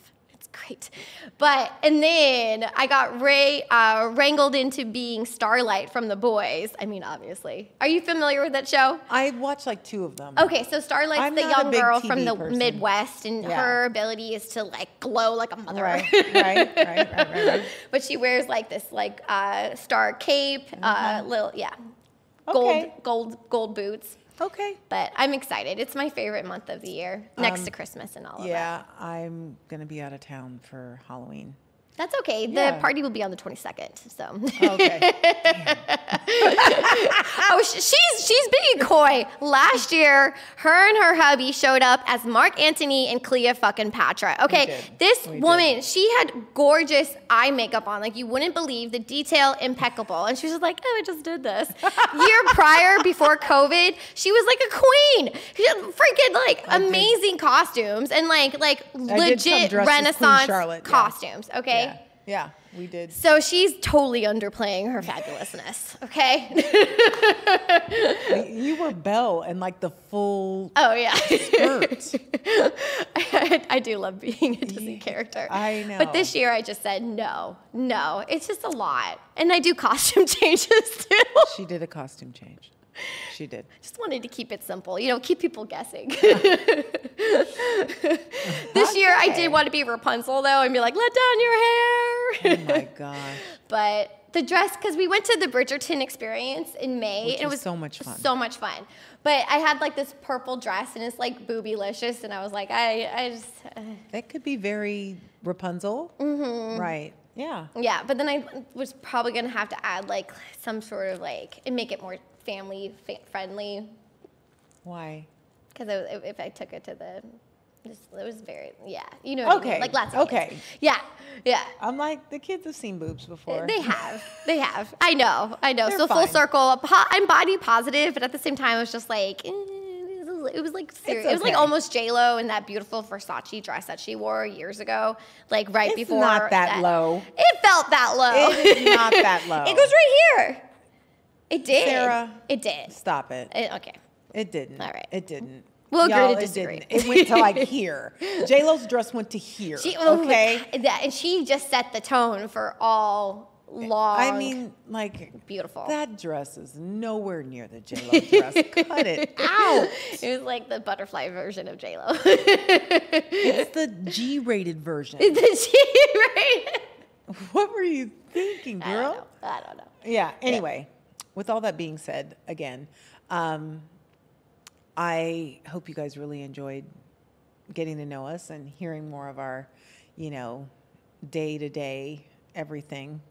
S2: Great. But and then I got Ray uh, wrangled into being Starlight from The Boys. I mean, obviously. Are you familiar with that show?
S1: I watched like two of them.
S2: Okay, so Starlight's
S1: I'm
S2: the young girl
S1: TV
S2: from the
S1: person.
S2: Midwest, and
S1: Yeah.
S2: her ability is to like glow like a mother.
S1: Right, right, right, right, right, right.
S2: but she wears like this like uh, star cape, uh, little yeah, gold
S1: Mm-hmm. Okay.
S2: gold gold boots.
S1: Okay.
S2: But I'm excited. It's my favorite month of the year, next
S1: Um,
S2: to Christmas and all of that.
S1: Yeah, I'm going to be out of town for Halloween.
S2: That's okay. The
S1: Yeah.
S2: party will be on the 22nd. So.
S1: Oh, okay.
S2: oh, sh- she's she's being coy. Last year, her and her hubby showed up as Mark Antony and Clea fucking Patra. Okay,
S1: did.
S2: this
S1: We did.
S2: woman, she had gorgeous eye makeup on, like you wouldn't believe. The detail impeccable, and she was just like, "Oh, I just did this." Year prior, before COVID, she was like a queen. She had freaking like
S1: I did.
S2: amazing costumes and like like
S1: come
S2: legit
S1: dressed as Queen
S2: Renaissance costumes. Okay.
S1: yeah, yeah, we did.
S2: So she's totally underplaying her fabulousness, okay?
S1: You were Belle and like the full
S2: oh yeah.
S1: skirt.
S2: I, I do love being a Disney character.
S1: I know.
S2: But this year I just said no, no. It's just a lot, and I do costume changes too.
S1: She did a costume change. She did.
S2: Just wanted to keep it simple, you know, keep people guessing. this year, I did want to be Rapunzel though, and be like, "Let down your hair."
S1: Oh my gosh.
S2: but the dress, because we went to the Bridgerton experience in May, and it
S1: was
S2: was
S1: so much fun.
S2: So much fun. But I had like this purple dress, and it's like boobylicious, and I was like, I, I just, uh,
S1: That could be very Rapunzel. Mm-hmm. Right. Yeah.
S2: yeah. But then I was probably gonna have to add like some sort of like and make it more family fa- friendly,
S1: Why?
S2: because if, I took it to the, it was very, yeah, you know, what I mean,
S1: Okay,
S2: like lots of kids.
S1: okay.
S2: yeah, yeah.
S1: I'm like the kids have seen boobs before.
S2: They have. They have. I know. I know.
S1: They're
S2: so full circle. I'm body positive, but at the same time, I was just like, eh, it was- like serious. It was like almost J Lo in that beautiful Versace dress that she wore years ago, like right
S1: It's
S2: before.
S1: not that low.
S2: It felt that low.
S1: It is not that low.
S2: it goes right here. It did.
S1: Sarah.
S2: It did.
S1: Stop it.
S2: It- okay.
S1: It didn't.
S2: All right.
S1: It didn't.
S2: We'll agree
S1: Y'all,
S2: to
S1: it
S2: disagree.
S1: didn't. It went to like here. J Lo's dress went to here.
S2: She, oh,
S1: okay.
S2: That, and she just set the tone for all long.
S1: I mean, like
S2: beautiful.
S1: that dress is nowhere near the J Lo dress. Cut it out.
S2: it was like the butterfly version of J Lo.
S1: It's the G-rated version.
S2: Did she right?
S1: What were you thinking,
S2: I don't know.
S1: girl?
S2: I don't know.
S1: Yeah. Anyway, with all that being said, again, um, I hope you guys really enjoyed getting to know us and hearing more of our, you know, day to day everything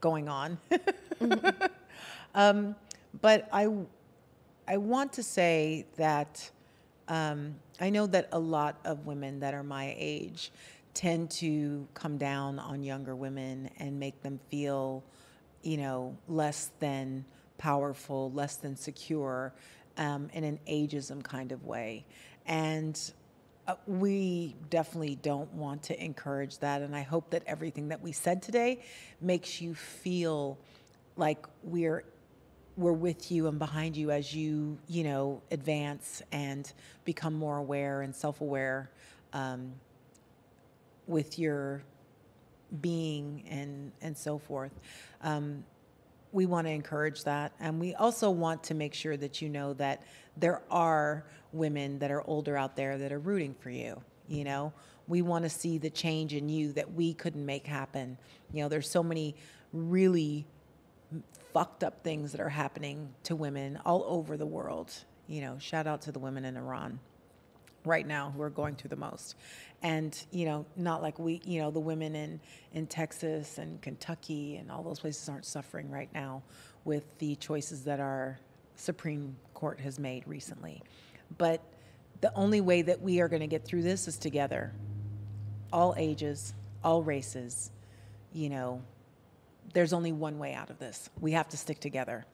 S1: going on. um, but I, I want to say that um, I know that a lot of women that are my age tend to come down on younger women and make them feel, you know, less than powerful, less than secure um, in an ageism kind of way. And uh, we definitely don't want to encourage that. And I hope that everything that we said today makes you feel like we're we're with you and behind you as you you know advance and become more aware and self-aware um, with your being and and so forth um, we want to encourage that and we also want to make sure that you know that there are women that are older out there that are rooting for you you know? We want to see the change in you that we couldn't make happen. You know there's so many really fucked up things that are happening to women all over the world. You know, shout out to the women in Iran right now who are going through the most. And, you know, not like we, you know, the women in, in Texas and Kentucky and all those places aren't suffering right now with the choices that our Supreme Court has made recently. But the only way that we are going to get through this is together. All ages, all races, you know, there's only one way out of this. We have to stick together.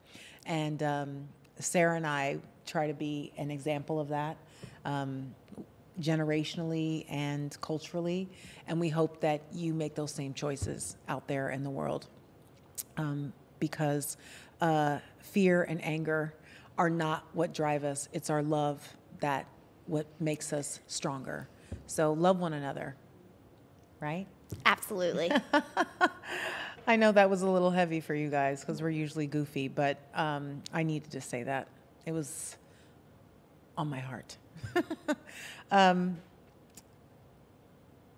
S1: And um, Sarah and I try to be an example of that um, generationally and culturally. And we hope that you make those same choices out there in the world um, because uh, fear and anger are not what drive us, it's our love that what makes us stronger. So love one another, right?
S2: Absolutely.
S1: I know that was a little heavy for you guys because we're usually goofy, but um, I needed to say that. It was on my heart. um,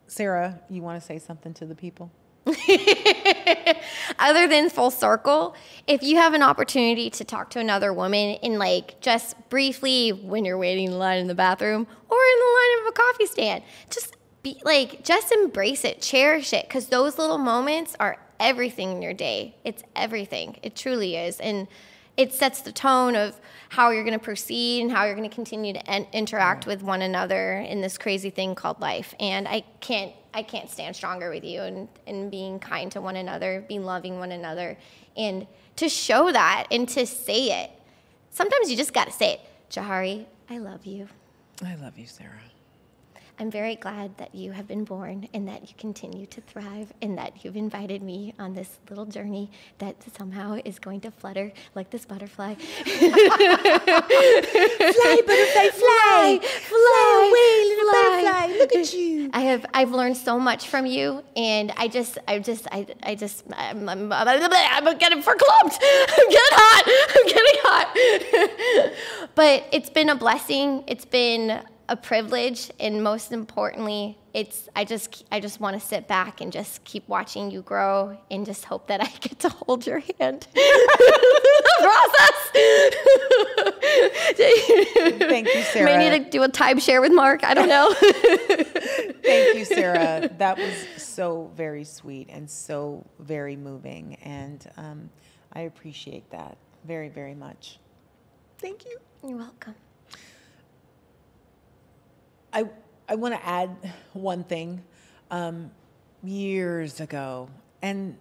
S1: Sarah, you want to say something to the people?
S2: Other than full circle, if you have an opportunity to talk to another woman in like just briefly when you're waiting in line in the bathroom or in the line of a coffee stand, just be like, just embrace it, cherish it, because those little moments are everything in your day. It's everything. It truly is. And it sets the tone of how you're going to proceed and how you're going to continue to en- interact with one another in this crazy thing called life. And I can't I can't stand stronger with you and, and being kind to one another, being loving one another, and to show that and to say it. Sometimes you just got to say it. Johari, I love you.
S1: I love you, Sarah.
S2: I'm very glad that you have been born and that you continue to thrive and that you've invited me on this little journey that somehow is going to flutter like this butterfly.
S1: Fly, butterfly, fly.
S2: fly,
S1: away, little
S2: butterfly.
S1: Look at you.
S2: I have I've learned so much from you, and I just I just I, I just I'm, I'm, I'm getting verklempt. I'm getting hot. I'm getting hot. but it's been a blessing. It's been a privilege, and most importantly, it's I just I just want to sit back and just keep watching you grow, and just hope that I get to hold your hand. process.
S1: Thank you, Sarah.
S2: May need to do a timeshare with Mark. I don't know.
S1: Thank you, Sarah. That was so very sweet and so very moving, and um, I appreciate that very, very much. Thank you.
S2: You're welcome.
S1: I I want to add one thing. Um, years ago, and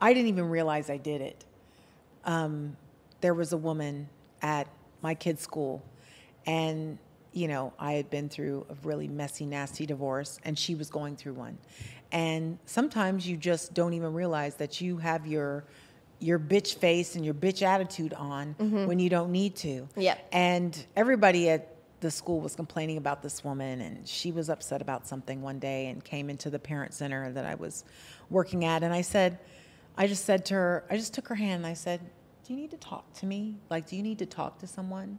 S1: I didn't even realize I did it. Um, there was a woman at my kid's school, and you know I had been through a really messy, nasty divorce, and she was going through one. And sometimes you just don't even realize that you have your your bitch face and your bitch attitude on when you don't need to.
S2: Yep.
S1: And everybody at the school was complaining about this woman and she was upset about something one day and came into the parent center that I was working at. And I said I just said to her I just took her hand and I said do you need to talk to me? Like do you need to talk to someone?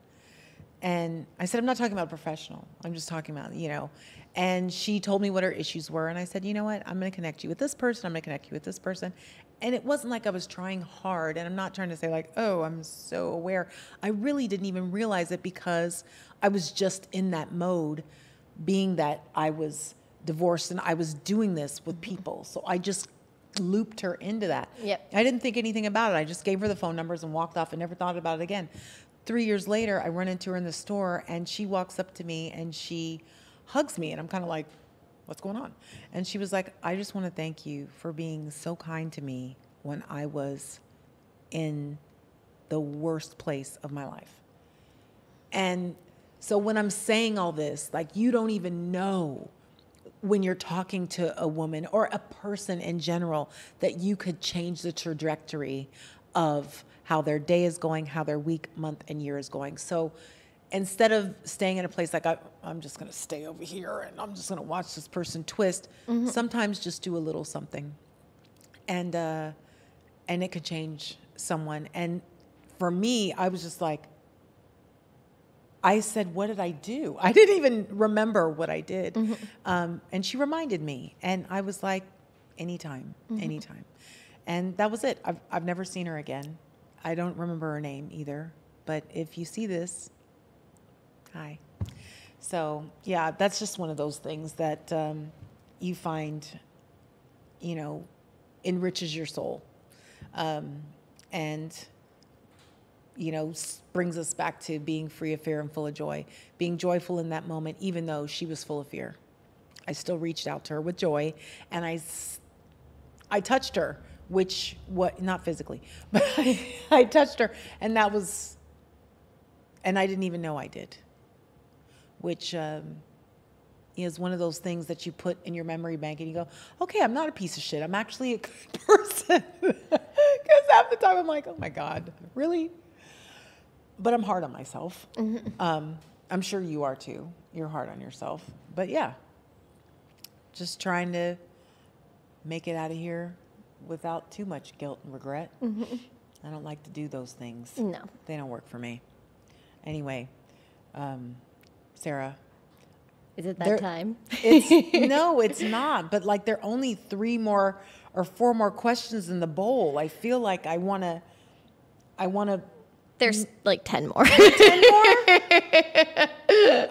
S1: And I said I'm not talking about professional. I'm just talking about you know. And she told me what her issues were and I said you know what? I'm going to connect you with this person. I'm going to connect you with this person and it wasn't like I was trying hard and I'm not trying to say like oh I'm so aware. I really didn't even realize it because I was just in that mode being that I was divorced and I was doing this with mm-hmm. people. So I just looped her into that.
S2: Yep.
S1: I didn't think anything about it. I just gave her the phone numbers and walked off and never thought about it again. Three years later I run into her in the store and she walks up to me and she hugs me and I'm kind of like what's going on? And she was like, I just want to thank you for being so kind to me when I was in the worst place of my life. And so when I'm saying all this, like you don't even know when you're talking to a woman or a person in general that you could change the trajectory of how their day is going, how their week, month, and year is going. So instead of staying in a place like I, I'm just going to stay over here and I'm just going to watch this person twist, sometimes just do a little something, and uh, and it could change someone. And for me, I was just like, I said, "What did I do?" I didn't even remember what I did, um, and she reminded me, and I was like, "Anytime, anytime," and that was it. I've I've never seen her again. I don't remember her name either. But if you see this, hi. So yeah, that's just one of those things that um, you find, you know, enriches your soul, um, and you know, brings us back to being free of fear and full of joy, being joyful in that moment, even though she was full of fear. I still reached out to her with joy, and I, I touched her, which what not physically, but I, I touched her, and that was, and I didn't even know I did, which um, is one of those things that you put in your memory bank, and you go, okay, I'm not a piece of shit. I'm actually a good person, because half the time I'm like, oh my god, really? but I'm hard on myself. Um, I'm sure you are too. You're hard on yourself. But yeah, just trying to make it out of here without too much guilt and regret. I don't like to do those things.
S2: No.
S1: They don't work for me. Anyway, um, Sarah,
S2: Is it that
S1: There-
S2: time?
S1: it's no, it's not. But like there are only three more or four more questions in the bowl. I feel like I want to. I want to
S2: There's like 10 more. ten more.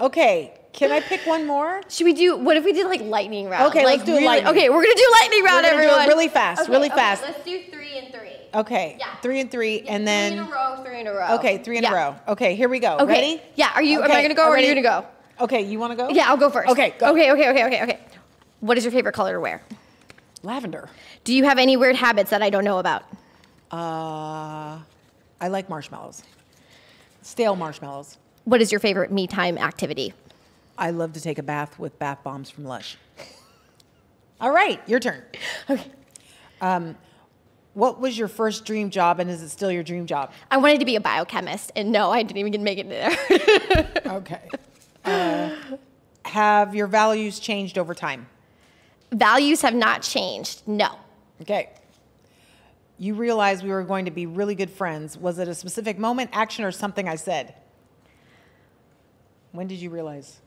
S1: Okay, can I pick one more?
S2: Should we do, what if we did like lightning round?
S1: Okay,
S2: like
S1: let's do
S2: really-
S1: lightning.
S2: Okay, we're going to do lightning round,
S1: We're gonna
S2: everyone.
S1: really fast,
S2: Okay,
S1: really
S2: okay,
S1: fast.
S2: Let's do three and three.
S1: Okay,
S2: Yeah.
S1: three and three,
S2: Yeah,
S1: and
S2: Three in
S1: then
S2: a row, three in a row.
S1: okay, three in
S2: Yeah.
S1: a row. Okay, here we go.
S2: Okay.
S1: Ready?
S2: Yeah, are you, am I going to go or are you going to go?
S1: Okay, you want to go?
S2: Yeah, I'll go first.
S1: Okay, go.
S2: Okay, okay, okay, okay, okay. What is your favorite color to wear?
S1: Lavender.
S2: Do you have any weird habits that I don't know about?
S1: Uh, I like marshmallows. Stale marshmallows.
S2: What is your favorite me time activity?
S1: I love to take a bath with bath bombs from Lush. All right, your turn.
S2: Okay.
S1: Um, what was your first dream job, and is it still your dream job?
S2: I wanted to be a biochemist, and no, I didn't even get to make it there.
S1: Okay. Uh, have your values changed over time?
S2: Values have not changed. No.
S1: Okay. You realized we were going to be really good friends. Was it a specific moment, action, or something I said? When did you realize?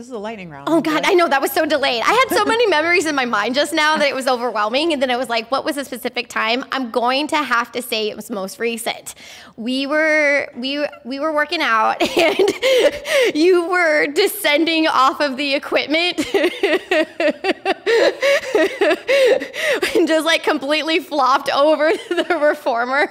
S1: This is a lightning round.
S2: Oh God, I know that was so delayed. I had so many memories in my mind just now that it was overwhelming. And then it was like, what was a specific time? I'm going to have to say it was most recent. We were we we were working out and you were descending off of the equipment and just like completely flopped over the reformer.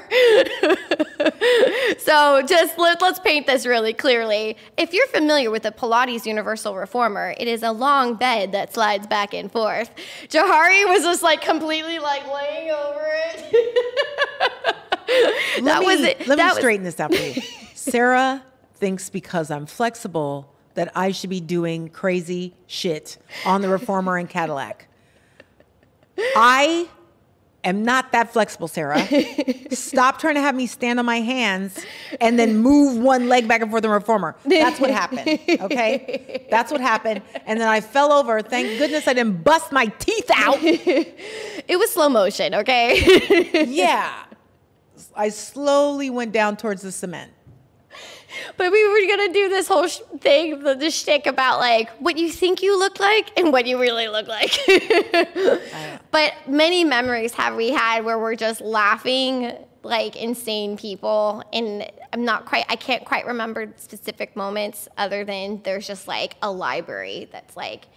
S2: so just let, let's paint this really clearly. If you're familiar with the Pilates Universal Reformer, it is a long bed that slides back and forth. Johari was just like completely like laying over it.
S1: Let
S2: that
S1: me,
S2: was it.
S1: Let
S2: that
S1: me
S2: was-
S1: straighten this out for you. Sarah thinks because I'm flexible that I should be doing crazy shit on the reformer and Cadillac. I am not that flexible, Sarah. Stop trying to have me stand on my hands and then move one leg back and forth in the reformer. That's what happened. Okay? That's what happened. And then I fell over. Thank goodness I didn't bust my teeth out.
S2: It was slow motion, okay?
S1: Yeah. I slowly went down towards the cement.
S2: But we were gonna do this whole sh- thing, the, the shtick about like what you think you look like and what you really look like. but many memories have we had where we're just laughing like insane people, and I'm not quite, I can't quite remember specific moments other than there's just like a library that's like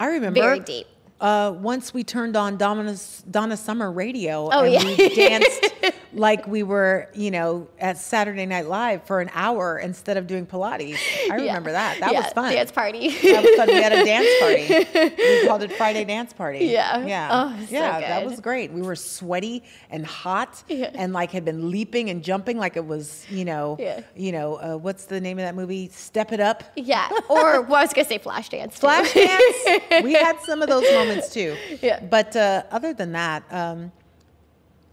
S1: I remember
S2: Very deep.
S1: Uh, once we turned on Donna's, Donna Summer radio
S2: Oh,
S1: and
S2: yeah.
S1: we danced like we were, you know, at Saturday Night Live for an hour instead of doing Pilates. I
S2: Yeah.
S1: remember that. That
S2: Yeah,
S1: was fun.
S2: Dance party.
S1: That was fun. We had a dance party. We called it Friday Dance Party.
S2: Yeah.
S1: Yeah.
S2: Oh, so
S1: yeah, that was great. We were sweaty and hot
S2: Yeah.
S1: and like had been leaping and jumping like it was, you know,
S2: Yeah.
S1: you know, uh, what's the name of that movie? Step It Up.
S2: yeah, or well, I was gonna say flash dance.
S1: Flash dance. we had some of those moments too.
S2: Yeah.
S1: But uh, other than that, um,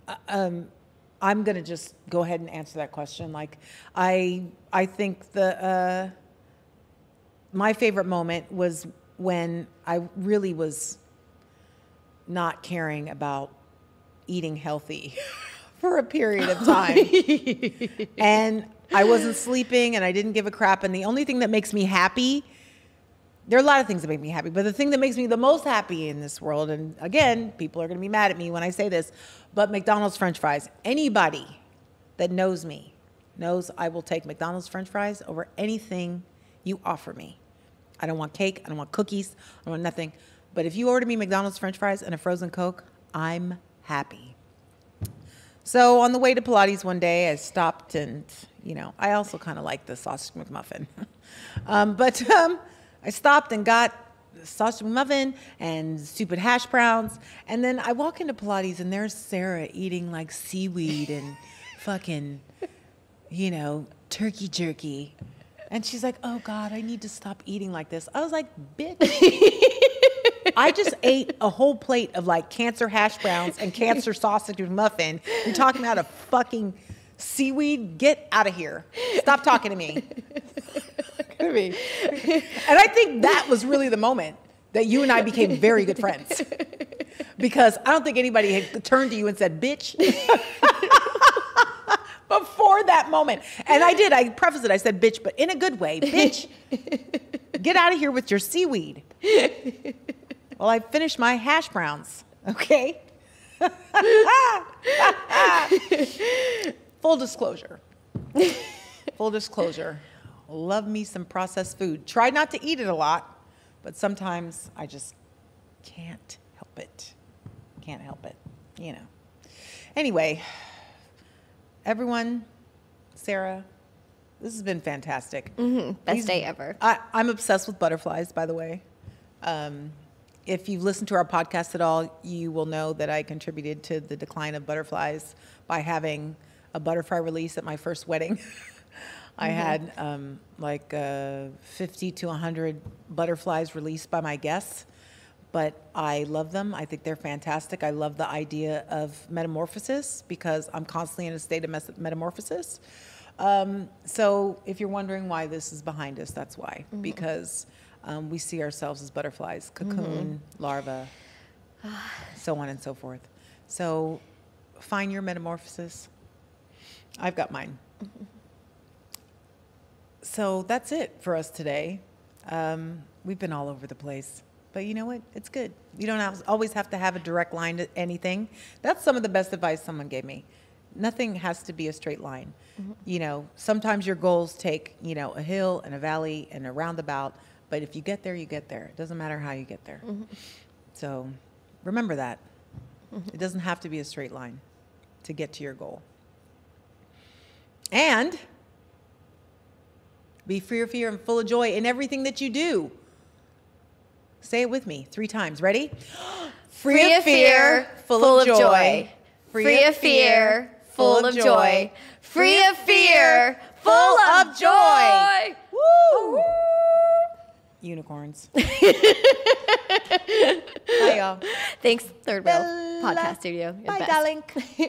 S1: uh, um, I'm gonna just go ahead and answer that question. Like, I I think the uh, my favorite moment was when I really was not caring about eating healthy for a period of time. and I wasn't sleeping and I didn't give a crap. And the only thing that makes me happy, there are a lot of things that make me happy, but the thing that makes me the most happy in this world, and again, people are going to be mad at me when I say this, but McDonald's French fries. Anybody that knows me knows I will take McDonald's French fries over anything you offer me. I don't want cake. I don't want cookies. I don't want nothing. But if you order me McDonald's French fries and a frozen Coke, I'm happy. So on the way to Pilates one day, I stopped and, you know, I also kind of like the sausage McMuffin. um, but um, I stopped and got sausage muffin and stupid hash browns. And then I walk into Pilates and there's Sarah eating like seaweed and fucking, you know, turkey jerky. And she's like, oh God, I need to stop eating like this. I was like, bitch. I just ate a whole plate of like cancer hash browns and cancer sausage muffin. You're talking about a fucking seaweed? Get out of here. Stop talking to me. And I think that was really the moment that you and I became very good friends. Because I don't think anybody had turned to you and said, bitch. Before that moment. And I did. I prefaced it. I said, bitch, but in a good way. Bitch, get out of here with your seaweed. Well, I finished my hash browns. Okay. Full disclosure. Full disclosure. Love me some processed food. Try not to eat it a lot, but sometimes I just can't help it. Can't help it, you know. Anyway, everyone, Sarah, this has been fantastic.
S2: Best
S1: These-
S2: day ever.
S1: I, I'm obsessed with butterflies, by the way. Um, if you've listened to our podcast at all, you will know that I contributed to the decline of butterflies by having a butterfly release at my first wedding. I had um, like uh, 50 to 100 butterflies released by my guests, but I love them. I think they're fantastic. I love the idea of metamorphosis because I'm constantly in a state of mes- metamorphosis. Um, so if you're wondering why this is behind us, that's why. Because um, we see ourselves as butterflies, cocoon, larva, so on and so forth. So find your metamorphosis. I've got mine. So that's it for us today. Um, we've been all over the place. But you know what? It's good. You don't always have to have a direct line to anything. That's some of the best advice someone gave me. Nothing has to be a straight line. Mm-hmm. You know, sometimes your goals take, you know, a hill and a valley and a roundabout, but if you get there, you get there. It doesn't matter how you get there. Mm-hmm. So remember that. Mm-hmm. It doesn't have to be a straight line to get to your goal. And be free of fear and full of joy in everything that you do. Say it with me three times. Ready?
S2: Free of fear, full of joy. Free of fear, full of joy. Free of fear, full of joy.
S1: Woo! Unicorns. Bye, y'all.
S2: Thanks, Third Wheel
S1: Bella.
S2: Podcast Studio.
S1: Bye,
S2: best.
S1: darling.